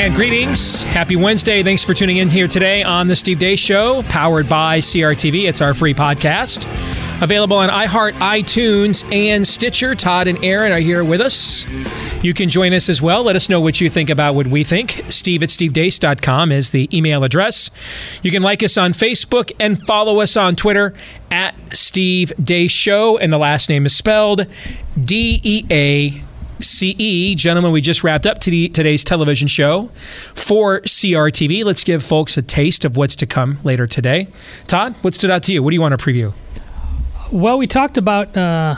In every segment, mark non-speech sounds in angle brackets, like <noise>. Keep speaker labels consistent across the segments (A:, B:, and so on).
A: And greetings. Happy Wednesday. Thanks for tuning in here today on The Steve Deace Show, powered by CRTV. It's our free podcast. Available on iHeart, iTunes, and Stitcher. Todd and Aaron are here with us. You can join us as well. Let us know what you think about what we think. Steve at stevedeace.com is the email address. You can like us on Facebook and follow us on Twitter at Steve Deace Show. And the last name is spelled D E A CE. Gentlemen, we just wrapped up today's television show for CRTV. Let's give folks a taste of what's to come later today. Todd, what stood out to you? What do you want to preview?
B: Well, we talked about uh,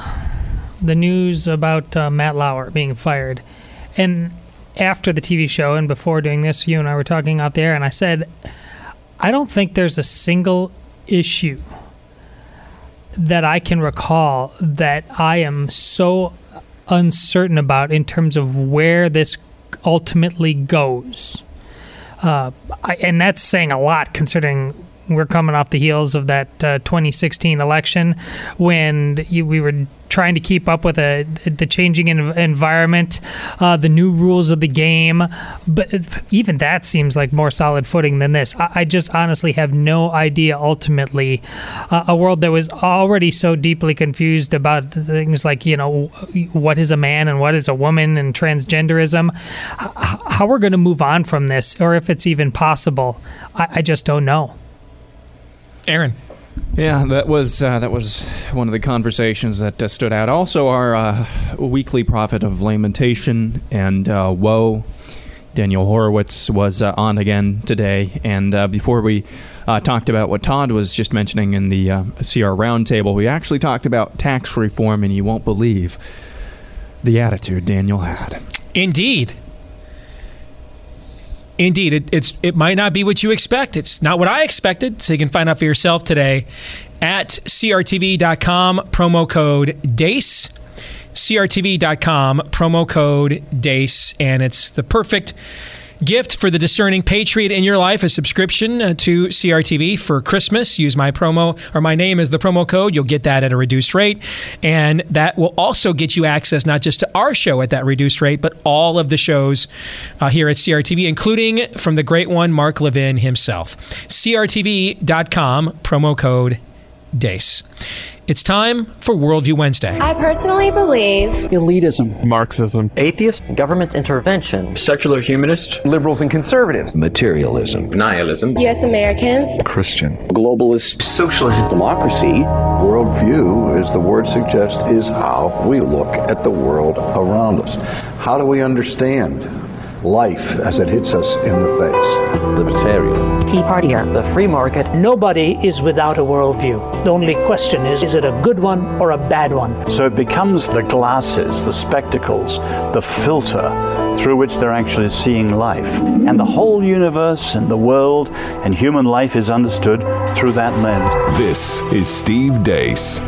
B: the news about uh, Matt Lauer being fired. And after the TV show and before doing this, you and I were talking out there, and I said, I don't think there's a single issue that I can recall that I am so uncertain about in terms of where this ultimately goes. Uh, I, and that's saying a lot considering we're coming off the heels of that uh, 2016 election when you, we were trying to keep up with a, the changing environment, uh, the new rules of the game. But even that seems like more solid footing than this. I, I just honestly have no idea. Ultimately, uh, a world that was already so deeply confused about things like you know what is a man and what is a woman and transgenderism. How we're going to move on from this, or if it's even possible, I, I just don't know.
A: Aaron.
C: Yeah, that was uh, that was one of the conversations that uh, stood out. Also, our uh, weekly prophet of lamentation and uh, woe, Daniel Horowitz, was uh, on again today. And uh, before we talked about what Todd was just mentioning in the CR roundtable, we actually talked about tax reform, and you won't believe the attitude Daniel had.
A: Indeed. Indeed, it, it's it might not be what you expect. It's not what I expected. So you can find out for yourself today at crtv.com promo code DEACE. crtv.com promo code DEACE and it's the perfect gift for the discerning patriot in your life a subscription uh, to CRTV for Christmas. Use my promo or my name as the promo code. You'll get that at a reduced rate. And that will also get you access not just to our show at that reduced rate, but all of the shows uh, here at CRTV, including from the great one, Mark Levin himself. CRTV.com, promo code DEACE. It's time for Worldview Wednesday.
D: I personally believe
E: elitism,
F: Marxism,
G: atheist, government intervention,
H: secular humanist,
I: liberals and conservatives,
J: materialism,
K: nihilism,
D: U.S. Americans,
L: Christian,
M: globalist,
N: socialist,
M: democracy.
N: Worldview, as the word suggests, is how we look at the world around us. How do we understand life as it hits us in the face.
O: Libertarian.
P: Tea Partier.
G: The free market.
Q: Nobody is without a worldview. The only question is is it a good one or a bad one?
R: So it becomes the glasses, the spectacles, the filter through which they're actually seeing life. And the whole universe and the world and human life is understood through that lens.
S: This is Steve Deace.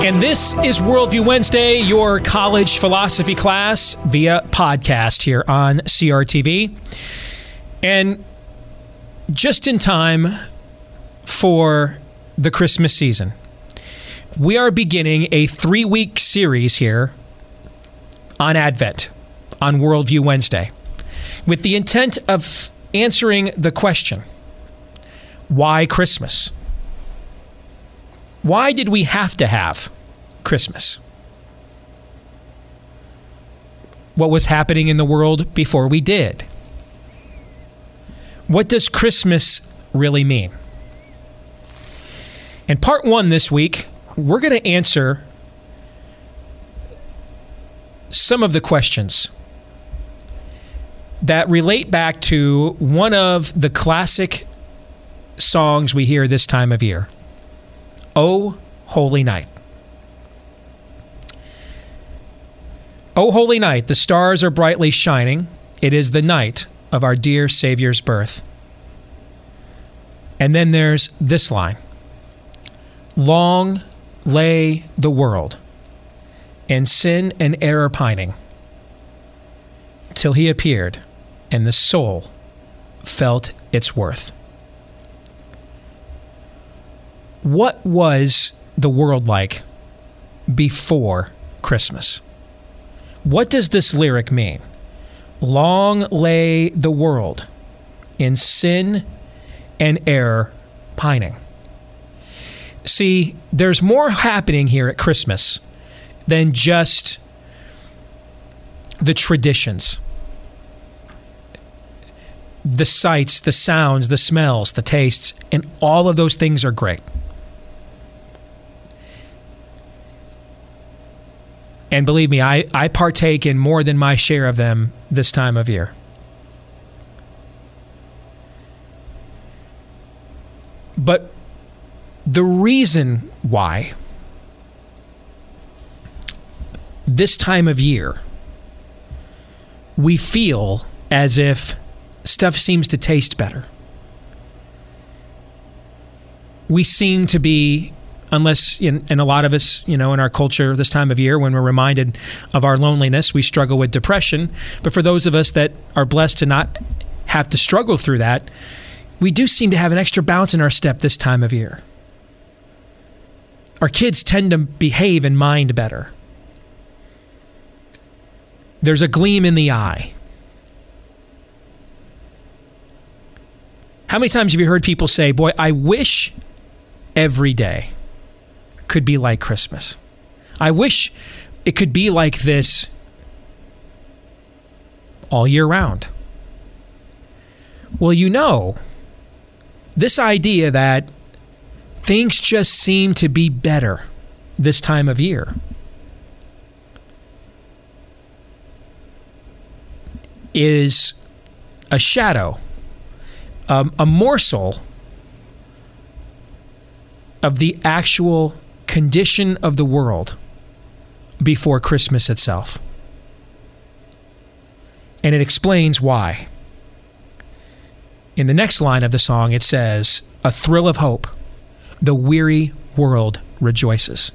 A: And this is Worldview Wednesday, your college philosophy class via podcast here on CRTV. And just in time for the Christmas season, we are beginning a three week series here on Advent, on Worldview Wednesday, with the intent of answering the question why Christmas? Why did we have to have Christmas? What was happening in the world before we did? What does Christmas really mean? In part one this week, we're going to answer some of the questions that relate back to one of the classic songs we hear this time of year. Oh, Holy Night. Oh, holy night, the stars are brightly shining. It is the night of our dear Savior's birth. And then there's this line Long lay the world in sin and error pining till he appeared and the soul felt its worth. What was the world like before Christmas? What does this lyric mean? Long lay the world in sin and error pining. See, there's more happening here at Christmas than just the traditions the sights, the sounds, the smells, the tastes, and all of those things are great. And believe me, I, I partake in more than my share of them this time of year. But the reason why this time of year we feel as if stuff seems to taste better. We seem to be, unless, in, and a lot of us, you know, in our culture this time of year, when we're reminded of our loneliness, we struggle with depression. But for those of us that are blessed to not have to struggle through that, we do seem to have an extra bounce in our step this time of year. Our kids tend to behave and mind better. There's a gleam in the eye. How many times have you heard people say, Boy, I wish every day could be like Christmas? I wish it could be like this all year round. Well, you know, this idea that things just seem to be better this time of year is a shadow, um, a morsel of the actual condition of the world before Christmas itself. And it explains why. In the next line of the song, it says, A thrill of hope, the weary world rejoices.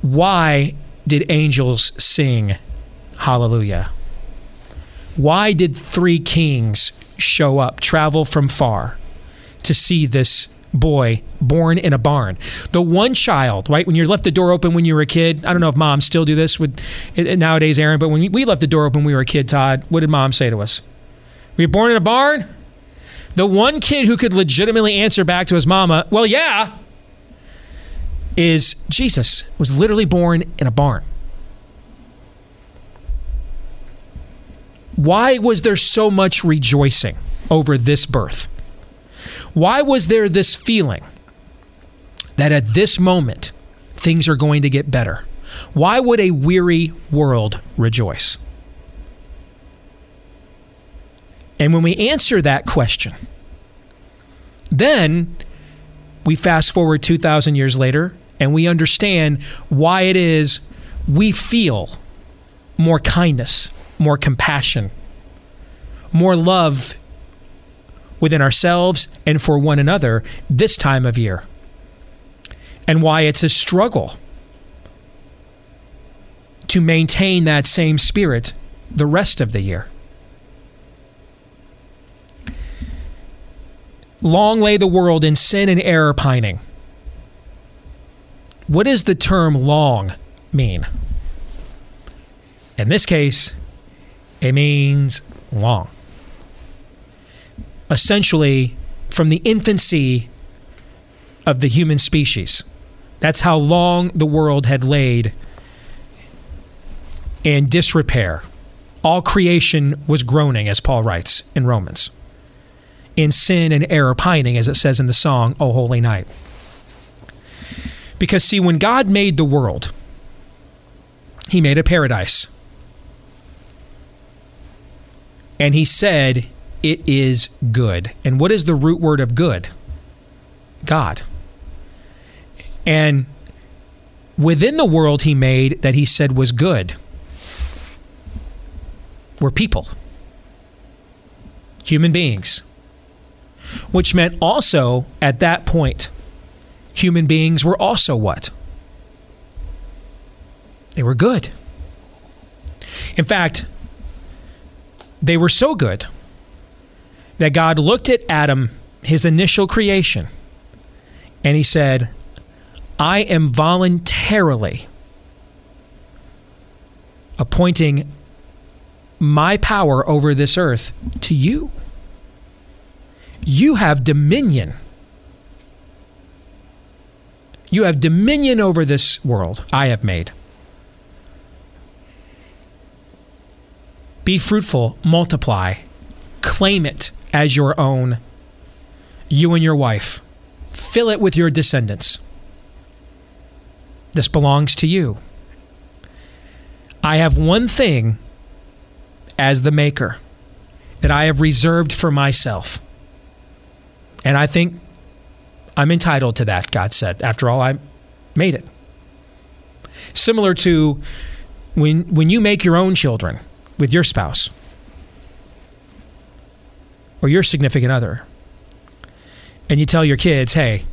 A: Why did angels sing hallelujah? Why did three kings show up, travel from far to see this boy born in a barn? The one child, right? When you left the door open when you were a kid, I don't know if moms still do this with nowadays, Aaron, but when we left the door open when we were a kid, Todd, what did mom say to us? Were you born in a barn? The one kid who could legitimately answer back to his mama, well, yeah, is Jesus was literally born in a barn. Why was there so much rejoicing over this birth? Why was there this feeling that at this moment things are going to get better? Why would a weary world rejoice? And when we answer that question, then we fast forward 2,000 years later and we understand why it is we feel more kindness, more compassion, more love within ourselves and for one another this time of year, and why it's a struggle to maintain that same spirit the rest of the year. Long lay the world in sin and error pining. What does the term long mean? In this case, it means long. Essentially, from the infancy of the human species. That's how long the world had laid in disrepair. All creation was groaning, as Paul writes in Romans, in sin and error pining, as it says in the song, O Holy Night. Because, see, when God made the world, He made a paradise. And He said, It is good. And what is the root word of good? God. And within the world He made that He said was good were people, human beings. Which meant also at that point, human beings were also what? They were good. In fact, they were so good that God looked at Adam, his initial creation, and he said, I am voluntarily appointing my power over this earth to you. You have dominion. You have dominion over this world I have made. Be fruitful, multiply, claim it as your own, you and your wife. Fill it with your descendants. This belongs to you. I have one thing as the maker that I have reserved for myself. And I think I'm entitled to that, God said. After all, I made it. Similar to when, when you make your own children with your spouse or your significant other, and you tell your kids, hey,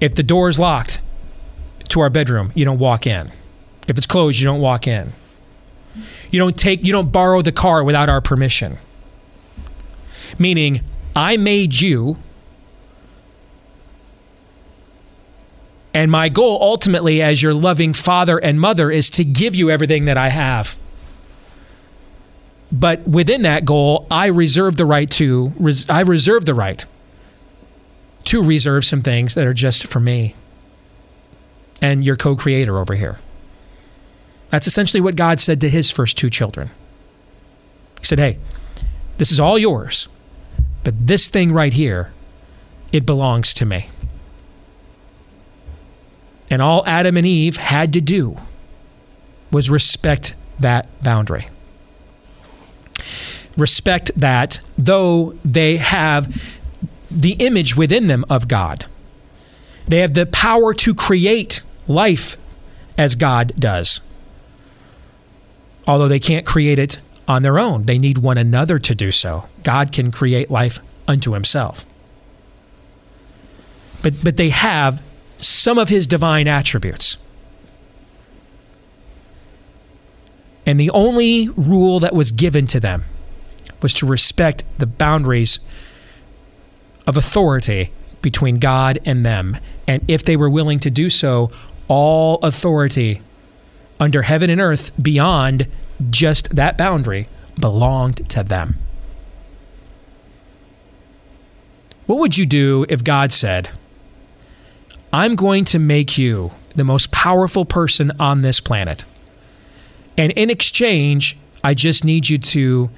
A: if the door is locked to our bedroom, you don't walk in. If it's closed, you don't walk in. You don't take you don't borrow the car without our permission. Meaning, I made you and my goal ultimately as your loving father and mother is to give you everything that I have. But within that goal, I reserve the right to I reserve the right to reserve some things that are just for me and your co-creator over here. That's essentially what God said to his first two children. He said, Hey, this is all yours, but this thing right here, it belongs to me. And all Adam and Eve had to do was respect that boundary. Respect that, though they have the image within them of God, they have the power to create life as God does although they can't create it on their own. They need one another to do so. God can create life unto himself. But, but they have some of his divine attributes. And the only rule that was given to them was to respect the boundaries of authority between God and them. And if they were willing to do so, all authority under heaven and earth beyond just that boundary belonged to them. What would you do if God said, I'm going to make you the most powerful person on this planet? And in exchange, I just need you to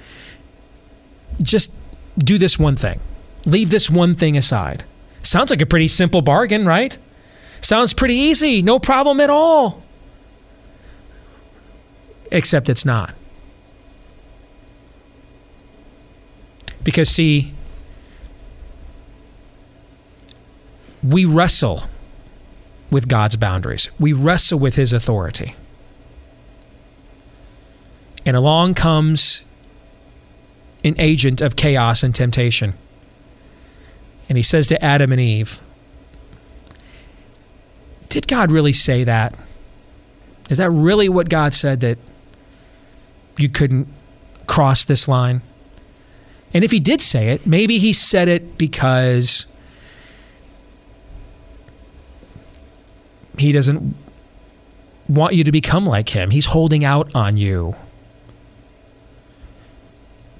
A: just do this one thing. Leave this one thing aside. Sounds like a pretty simple bargain, right? Sounds pretty easy. No problem at all except it's not. Because, see, we wrestle with God's boundaries, we wrestle with His authority. And along comes an agent of chaos and temptation. And he says to Adam and Eve, Did God really say that? Is that really what God said that you couldn't cross this line. And if he did say it, maybe he said it because he doesn't want you to become like him. He's holding out on you.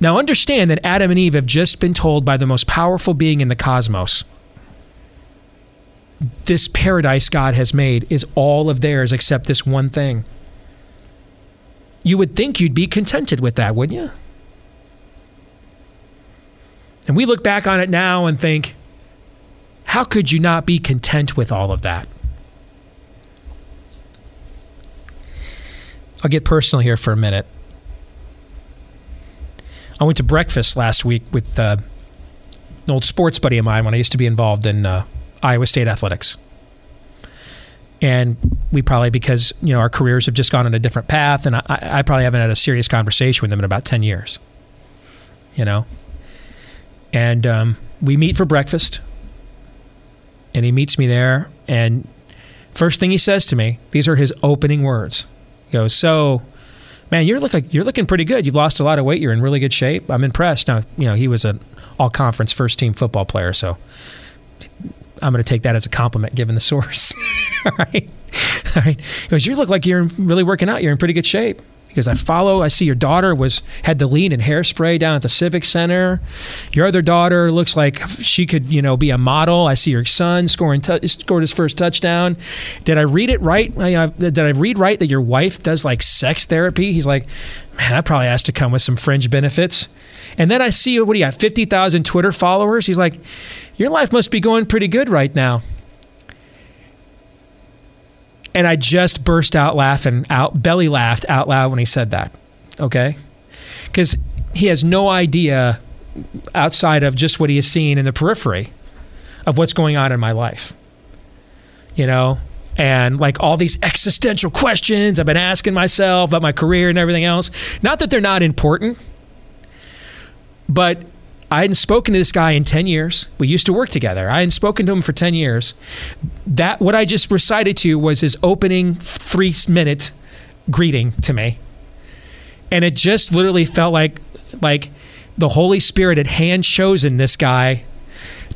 A: Now, understand that Adam and Eve have just been told by the most powerful being in the cosmos this paradise God has made is all of theirs except this one thing you would think you'd be contented with that, wouldn't you? And we look back on it now and think, how could you not be content with all of that? I'll get personal here for a minute. I went to breakfast last week with uh, an old sports buddy of mine when I used to be involved in uh, Iowa State athletics and we probably because you know our careers have just gone on a different path and I, I, probably haven't had a serious conversation with them in about 10 years you know. And um, we meet for breakfast, and he meets me there. And first thing he says to me, these are his opening words. He goes, "So, man, you're look like you're looking pretty good. You've lost a lot of weight. You're in really good shape. I'm impressed." Now, you know, he was an all-conference first-team football player, so I'm going to take that as a compliment given the source. <laughs> All right. All right. He goes, You look like you're really working out. You're in pretty good shape. Because I follow, I see your daughter was had the lead in hairspray down at the Civic Center. Your other daughter looks like she could, you know, be a model. I see your son scoring tu- scored his first touchdown. Did I read it right? Uh, did I read right that your wife does like sex therapy? He's like, man, that probably has to come with some fringe benefits. And then I see what do you got, fifty thousand Twitter followers? He's like, your life must be going pretty good right now. And I just burst out laughing, out belly laughed out loud when he said that. Okay? Because he has no idea outside of just what he has seen in the periphery of what's going on in my life. You know? And like all these existential questions I've been asking myself about my career and everything else. Not that they're not important, but I hadn't spoken to this guy in 10 years. We used to work together. I hadn't spoken to him for 10 years. That what I just recited to you was his opening 3 minute greeting to me. And it just literally felt like like the Holy Spirit had hand chosen this guy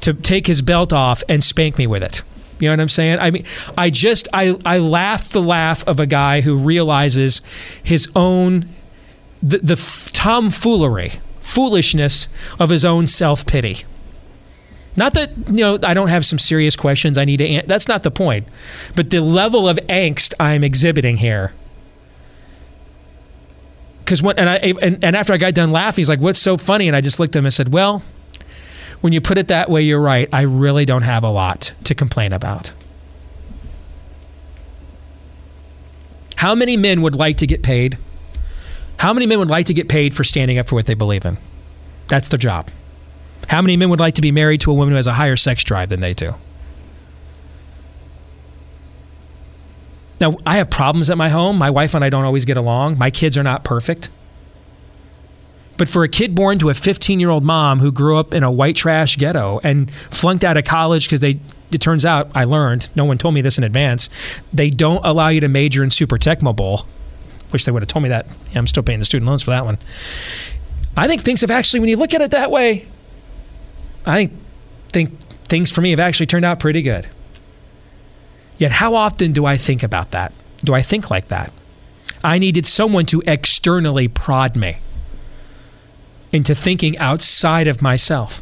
A: to take his belt off and spank me with it. You know what I'm saying? I mean, I just I I laughed the laugh of a guy who realizes his own the, the tomfoolery foolishness of his own self pity. Not that you know I don't have some serious questions I need to. An- that's not the point, but the level of angst I'm exhibiting here. Because when and I and, and after I got done laughing, he's like, "What's so funny?" And I just looked at him and said, "Well, when you put it that way, you're right. I really don't have a lot to complain about." How many men would like to get paid? How many men would like to get paid for standing up for what they believe in? That's their job. How many men would like to be married to a woman who has a higher sex drive than they do? Now, I have problems at my home. My wife and I don't always get along. My kids are not perfect. But for a kid born to a 15 year old mom who grew up in a white trash ghetto and flunked out of college because they, it turns out, I learned, no one told me this in advance, they don't allow you to major in Super Tecmo Bowl. Wish they would have told me that. Yeah, I'm still paying the student loans for that one. I think things have actually, when you look at it that way, I think, think things for me have actually turned out pretty good. Yet, how often do I think about that? Do I think like that? I needed someone to externally prod me into thinking outside of myself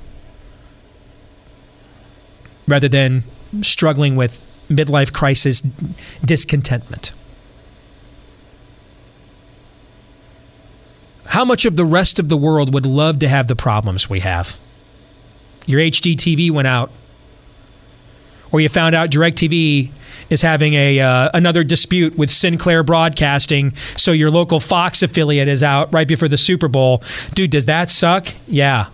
A: rather than struggling with midlife crisis discontentment. How much of the rest of the world would love to have the problems we have? Your HD TV went out, or you found out DirecTV is having a uh, another dispute with Sinclair Broadcasting, so your local Fox affiliate is out right before the Super Bowl. Dude, does that suck? Yeah.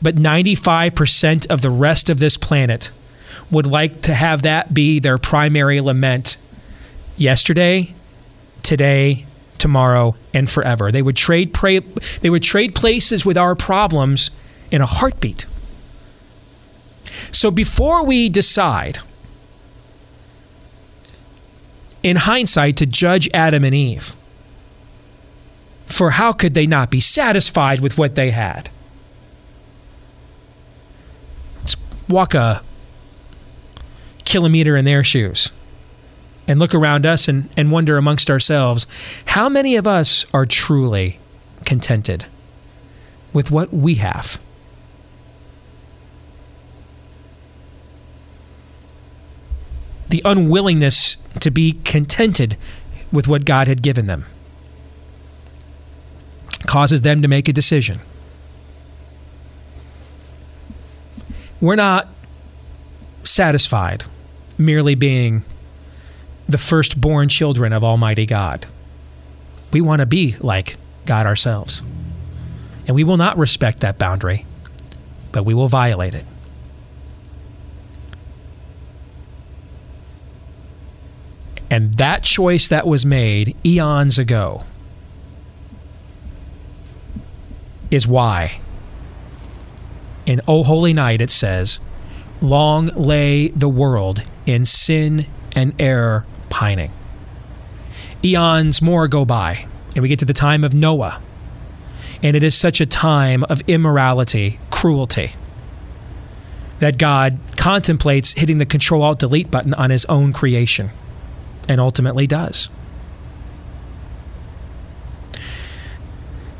A: But 95% of the rest of this planet would like to have that be their primary lament yesterday, today, tomorrow, and forever. They would trade pra- they would trade places with our problems in a heartbeat. So before we decide in hindsight to judge Adam and Eve for how could they not be satisfied with what they had? Let's walk a kilometer in their shoes and look around us and, and wonder amongst ourselves how many of us are truly contented with what we have? The unwillingness to be contented with what God had given them causes them to make a decision. We're not satisfied merely being the firstborn children of Almighty God. We want to be like God ourselves. And we will not respect that boundary, but we will violate it. And that choice that was made eons ago is why. In O Holy Night, it says, Long lay the world in sin and error pining. Eons more go by, and we get to the time of Noah. And it is such a time of immorality, cruelty, that God contemplates hitting the Control Alt Delete button on his own creation, and ultimately does.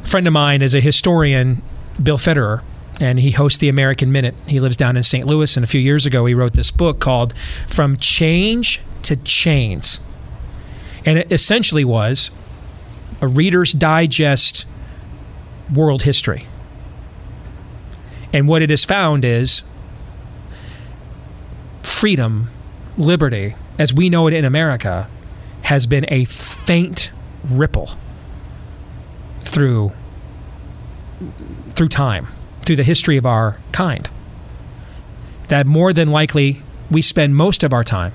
A: A friend of mine is a historian, Bill Federer, and he hosts the American Minute. He lives down in St. Louis, and a few years ago, he wrote this book called From Change to Chains. And it essentially was a Reader's Digest world history. And what it has found is freedom, liberty, as we know it in America, has been a faint ripple through through time, through the history of our kind. That more than likely we spend most of our time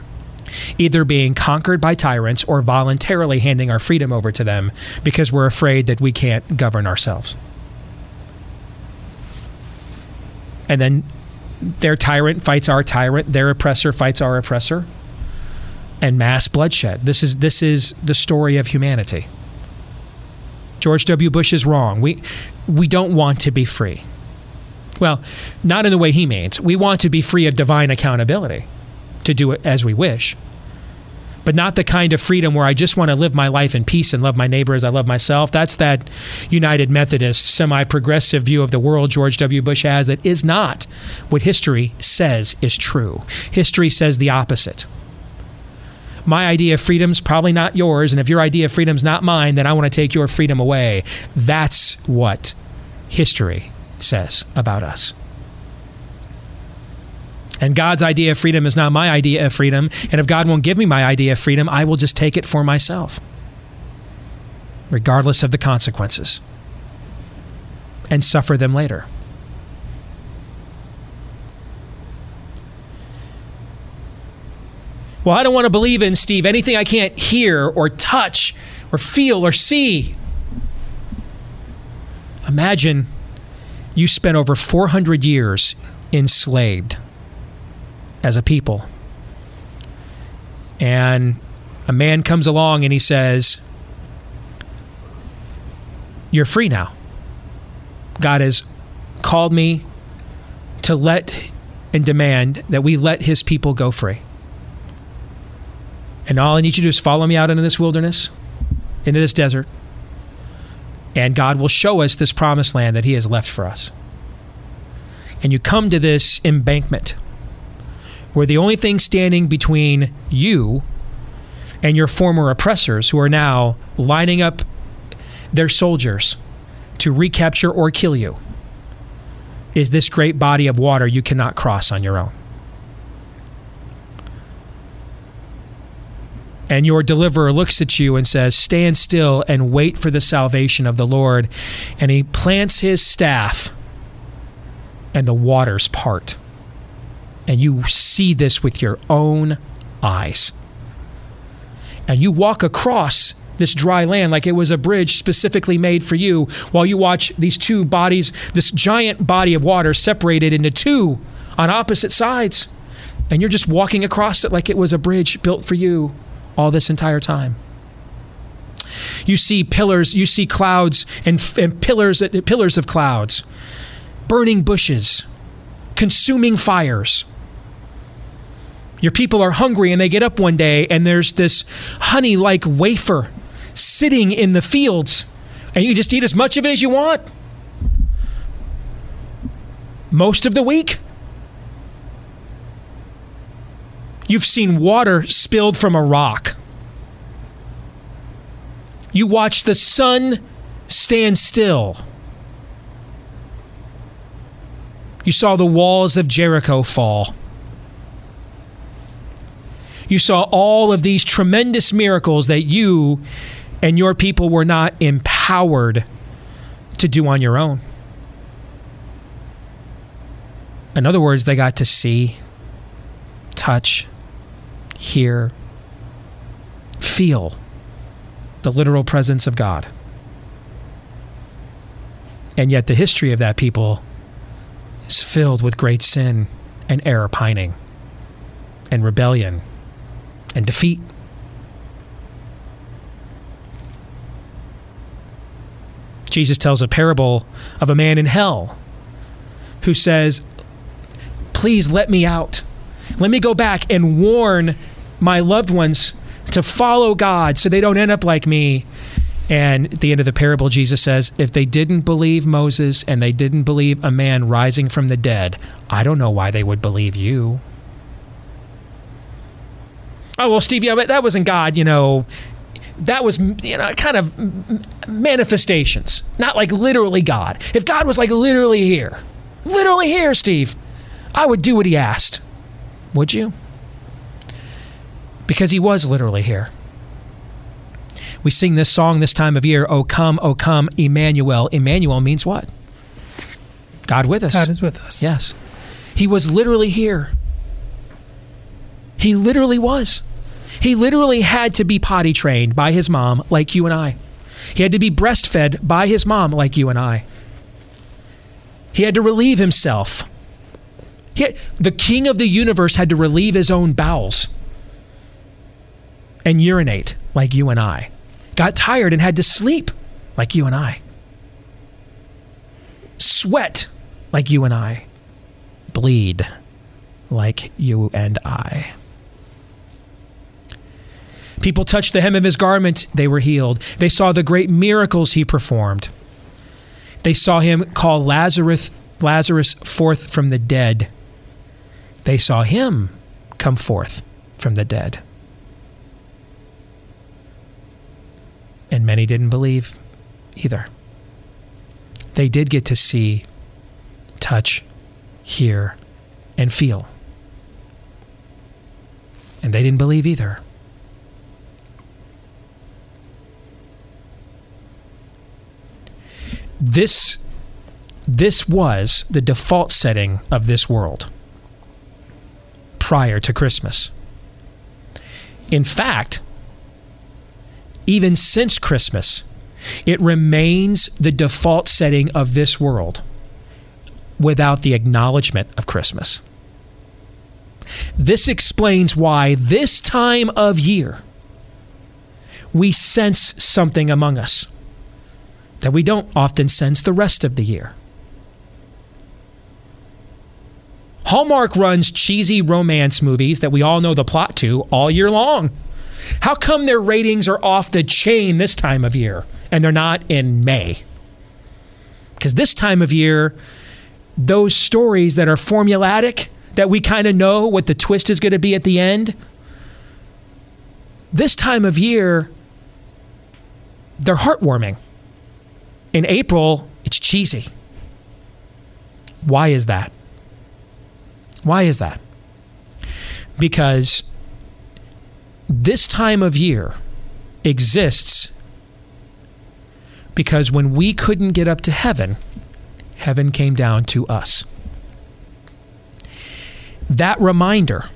A: either being conquered by tyrants or voluntarily handing our freedom over to them because we're afraid that we can't govern ourselves. And then their tyrant fights our tyrant, their oppressor fights our oppressor, and mass bloodshed. This is this is the story of humanity. George W. Bush is wrong. We we don't want to be free. Well, not in the way he means. We want to be free of divine accountability to do it as we wish. But not the kind of freedom where I just want to live my life in peace and love my neighbor as I love myself. That's that United Methodist, semi progressive view of the world George W. Bush has that is not what history says is true. History says the opposite. My idea of freedom's probably not yours, and if your idea of freedom's not mine, then I want to take your freedom away. That's what history says about us. And God's idea of freedom is not my idea of freedom. And if God won't give me my idea of freedom, I will just take it for myself, regardless of the consequences, and suffer them later. Well, I don't want to believe in, Steve, anything I can't hear or touch or feel or see. Imagine you spent over 400 years enslaved as a people. And a man comes along and he says, You're free now. God has called me to let and demand that we let his people go free. And all I need you to do is follow me out into this wilderness, into this desert, and God will show us this promised land that he has left for us. And you come to this embankment where the only thing standing between you and your former oppressors who are now lining up their soldiers to recapture or kill you is this great body of water you cannot cross on your own. And your deliverer looks at you and says, Stand still and wait for the salvation of the Lord. And he plants his staff, and the waters part. And you see this with your own eyes. And you walk across this dry land like it was a bridge specifically made for you while you watch these two bodies, this giant body of water separated into two on opposite sides. And you're just walking across it like it was a bridge built for you all this entire time. You see pillars, you see clouds and, and pillars, pillars of clouds, burning bushes, consuming fires. Your people are hungry and they get up one day and there's this honey like wafer sitting in the fields and you just eat as much of it as you want. Most of the week. You've seen water spilled from a rock. You watch the sun stand still. You saw the walls of Jericho fall. You saw all of these tremendous miracles that you and your people were not empowered to do on your own. In other words, they got to see, touch, hear, feel the literal presence of God. And yet the history of that people is filled with great sin and error pining and rebellion and defeat. Jesus tells a parable of a man in hell who says, Please let me out. Let me go back and warn my loved ones to follow God so they don't end up like me. And at the end of the parable, Jesus says, If they didn't believe Moses and they didn't believe a man rising from the dead, I don't know why they would believe you. Oh, well, Steve, yeah, but that wasn't God, you know. That was, you know, kind of manifestations, not like literally God. If God was like literally here, literally here, Steve, I would do what he asked. Would you? Because he was literally here. We sing this song this time of year, Oh Come, Oh Come, Emmanuel. Emmanuel means what? God with us.
B: God is with us.
A: Yes. He was literally here. He literally was. He literally had to be potty trained by his mom, like you and I. He had to be breastfed by his mom, like you and I. He had to relieve himself. Had, the king of the universe had to relieve his own bowels and urinate, like you and I. Got tired and had to sleep, like you and I. Sweat, like you and I. Bleed, like you and I. People touched the hem of his garment, they were healed. They saw the great miracles he performed. They saw him call Lazarus Lazarus forth from the dead. They saw him come forth from the dead. And many didn't believe either. They did get to see, touch, hear, and feel. And they didn't believe either. This this was the default setting of this world prior to Christmas. In fact, even since Christmas, it remains the default setting of this world without the acknowledgement of Christmas. This explains why this time of year we sense something among us that we don't often sense the rest of the year. Hallmark runs cheesy romance movies that we all know the plot to all year long. How come their ratings are off the chain this time of year and they're not in May? Because this time of year, those stories that are formulatic, that we kind of know what the twist is going to be at the end, this time of year, they're heartwarming. In April, it's cheesy. Why is that? Why is that? Because this time of year exists because when we couldn't get up to heaven, heaven came down to us. That reminder,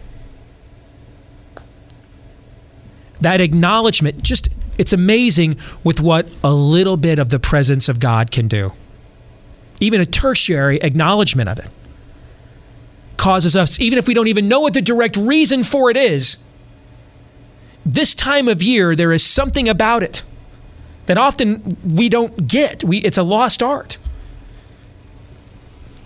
A: that acknowledgement, just it's amazing with what a little bit of the presence of God can do. Even a tertiary acknowledgement of it causes us, even if we don't even know what the direct reason for it is, this time of year, there is something about it that often we don't get. We, it's a lost art.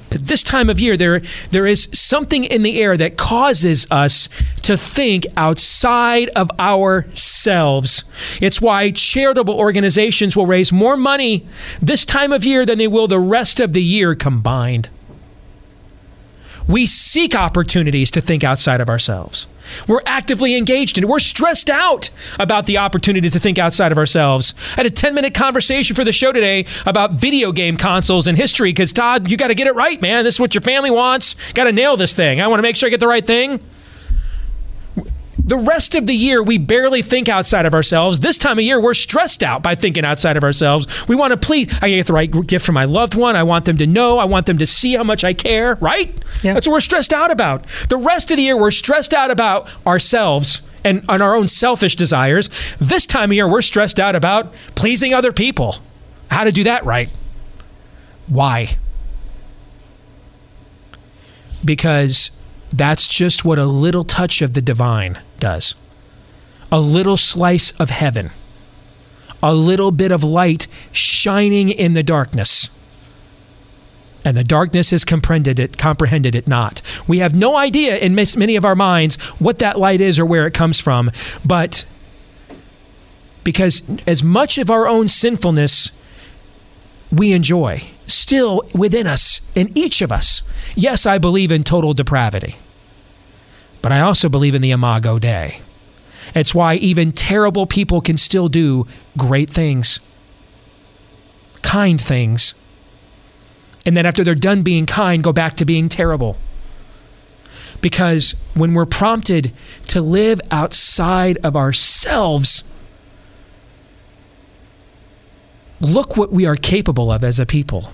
A: This time of year, there, there is something in the air that causes us to think outside of ourselves. It's why charitable organizations will raise more money this time of year than they will the rest of the year combined. We seek opportunities to think outside of ourselves. We're actively engaged in it. We're stressed out about the opportunity to think outside of ourselves. I had a 10 minute conversation for the show today about video game consoles and history because, Todd, you got to get it right, man. This is what your family wants. Got to nail this thing. I want to make sure I get the right thing. The rest of the year, we barely think outside of ourselves. This time of year, we're stressed out by thinking outside of ourselves. We want to please. I get the right gift for my loved one. I want them to know. I want them to see how much I care, right?
B: Yeah.
A: That's what we're stressed out about. The rest of the year, we're stressed out about ourselves and on our own selfish desires. This time of year, we're stressed out about pleasing other people. How to do that right. Why? Because that's just what a little touch of the divine does. A little slice of heaven. A little bit of light shining in the darkness. And the darkness has comprehended it, comprehended it not. We have no idea in many of our minds what that light is or where it comes from, but because as much of our own sinfulness we enjoy still within us, in each of us. Yes, I believe in total depravity, but I also believe in the Imago Dei. It's why even terrible people can still do great things, kind things, and then after they're done being kind, go back to being terrible. Because when we're prompted to live outside of ourselves, look what we are capable of as a people.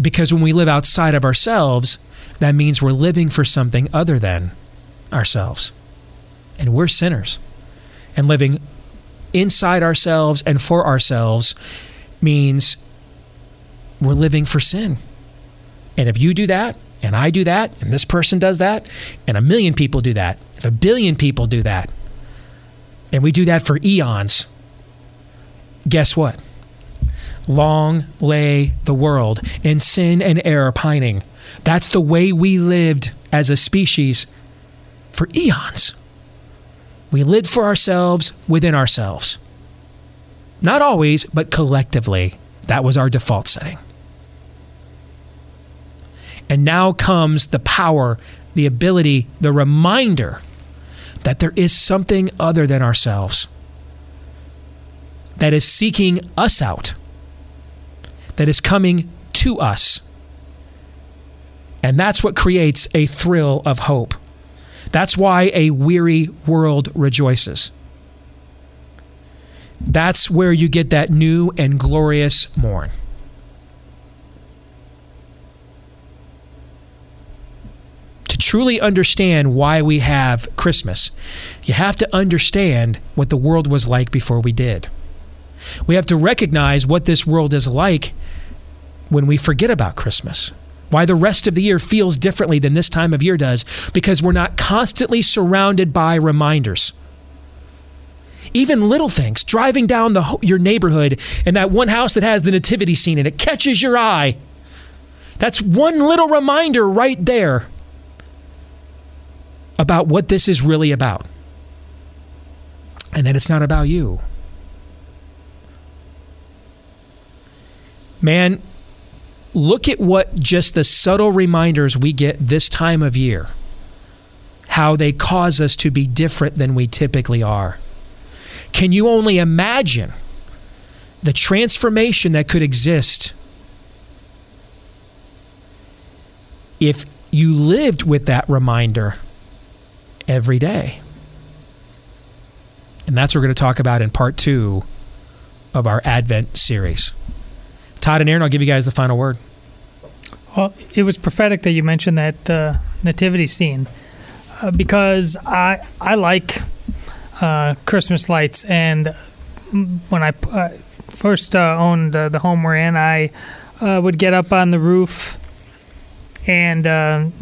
A: Because when we live outside of ourselves, that means we're living for something other than ourselves. And we're sinners. And living inside ourselves and for ourselves means we're living for sin. And if you do that, and I do that, and this person does that, and a million people do that, if a billion people do that, and we do that for eons, guess what? Long lay the world in sin and error pining. That's the way we lived as a species for eons. We lived for ourselves within ourselves. Not always, but collectively, that was our default setting. And now comes the power, the ability, the reminder that there is something other than ourselves that is seeking us out, that is coming to us. And that's what creates a thrill of hope. That's why a weary world rejoices. That's where you get that new and glorious morn. To truly understand why we have Christmas, you have to understand what the world was like before we did. We have to recognize what this world is like when we forget about Christmas. Why the rest of the year feels differently than this time of year does, because we're not constantly surrounded by reminders. Even little things, driving down the, your neighborhood and that one house that has the nativity scene and it catches your eye. That's one little reminder right there about what this is really about. And that it's not about you. Man, look at what just the subtle reminders we get this time of year, how they cause us to be different than we typically are. Can you only imagine the transformation that could exist if you lived with that reminder every day? And that's what we're going to talk about in part two of our Advent series. Todd and Aaron, I'll give you guys the final word.
B: Well, it was prophetic that you mentioned that uh, nativity scene uh, because I I like uh, Christmas lights, and when I uh, first uh, owned the home we're in, I uh, would get up on the roof and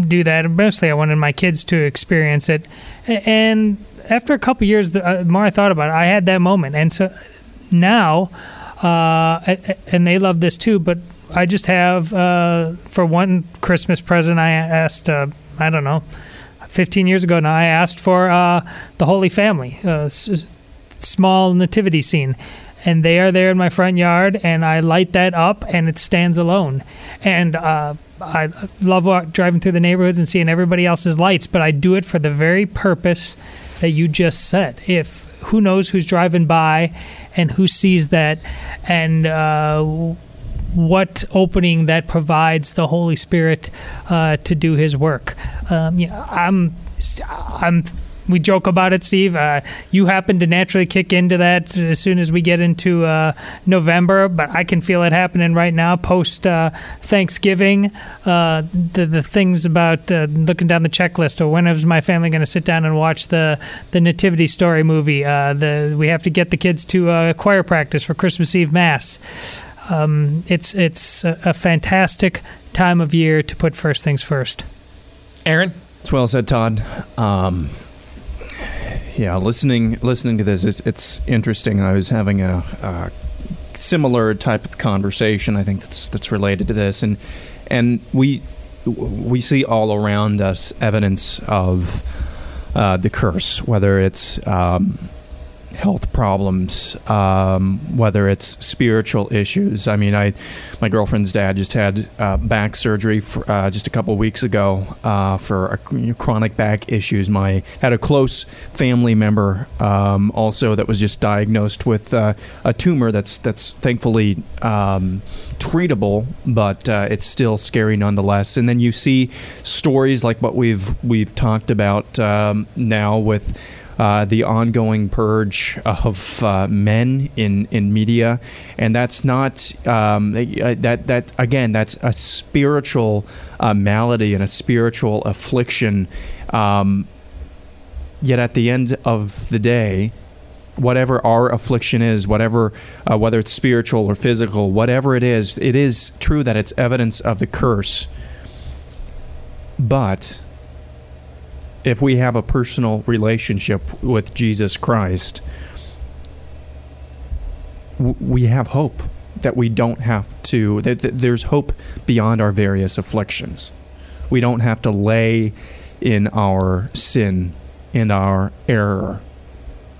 B: do that. And Mostly, I wanted my kids to experience it, and after a couple years, the more I thought about it, I had that moment, and so now uh, and they love this too. But I just have uh, for one Christmas present, I asked. Uh, I don't know. 15 years ago now, I asked for uh, the Holy Family, s- small nativity scene. And they are there in my front yard, and I light that up, and it stands alone. And uh, I love walk, driving through the neighborhoods and seeing everybody else's lights, but I do it for the very purpose that you just said. If who knows who's driving by and who sees that, and uh, what opening that provides the Holy Spirit uh, to do His work. Um, you know, I'm I'm we joke about it, Steve. Uh, you happen to naturally kick into that as soon as we get into uh, November, but I can feel it happening right now post uh, Thanksgiving. Uh, the the things about uh, looking down the checklist, or when is my family going to sit down and watch the the Nativity Story movie? Uh, the we have to get the kids to choir practice for Christmas Eve mass. Um, it's it's a, a fantastic time of year to put first things first.
A: Aaron,
C: it's well said, Todd. Um, yeah, listening listening to this, it's it's interesting. I was having a, a, similar type of conversation. I think that's that's related to this, and and we we see all around us evidence of uh, the curse, whether it's um, health problems, um, whether it's spiritual issues. I mean, I my girlfriend's dad just had uh, back surgery for, uh, just a couple weeks ago uh, for a, chronic back issues. My had a close family member um, also that was just diagnosed with uh, a tumor that's that's thankfully um, treatable, but uh, it's still scary nonetheless. And then you see stories like what we've we've talked about um, now with uh, the ongoing purge of uh, men in, in media, and that's not um, uh, that that again that's a spiritual uh, malady and a spiritual affliction. Um, yet at the end of the day, whatever our affliction is, whatever uh, whether it's spiritual or physical, whatever it is, it is true that it's evidence of the curse. But if we have a personal relationship with Jesus Christ, we have hope that we don't have to, that, there's hope beyond our various afflictions. We don't have to lay in our sin, in our error.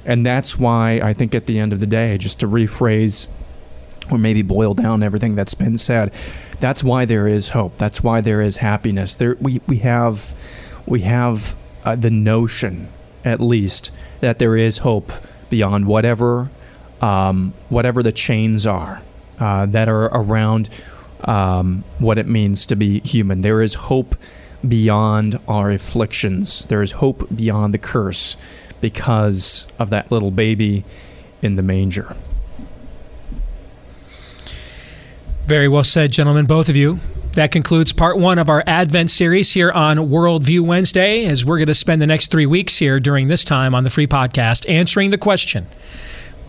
C: And that's why I think at the end of the day, just to rephrase or maybe boil down everything that's been said, that's why there is hope. That's why there is happiness. There we, we have we have uh, the notion, at least, that there is hope beyond whatever um, whatever the chains are uh, that are around um, what it means to be human. There is hope beyond our afflictions. There is hope beyond the curse because of that little baby in the manger.
A: Very well said, gentlemen, both of you. That concludes part one of our Advent series here on Worldview Wednesday, as we're going to spend the next three weeks here during this time on the free podcast answering the question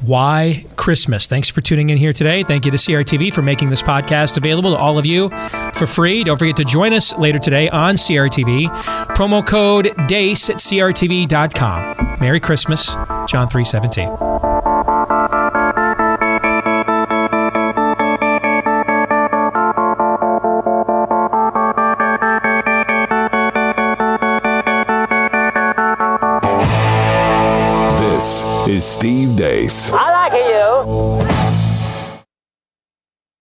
A: why Christmas? Thanks for tuning in here today. Thank you to CRTV for making this podcast available to all of you for free. Don't forget to join us later today on CRTV. Promo code DEACE at CRTV.com. Merry Christmas, John 317.
S: Steve Deace.
E: I like you.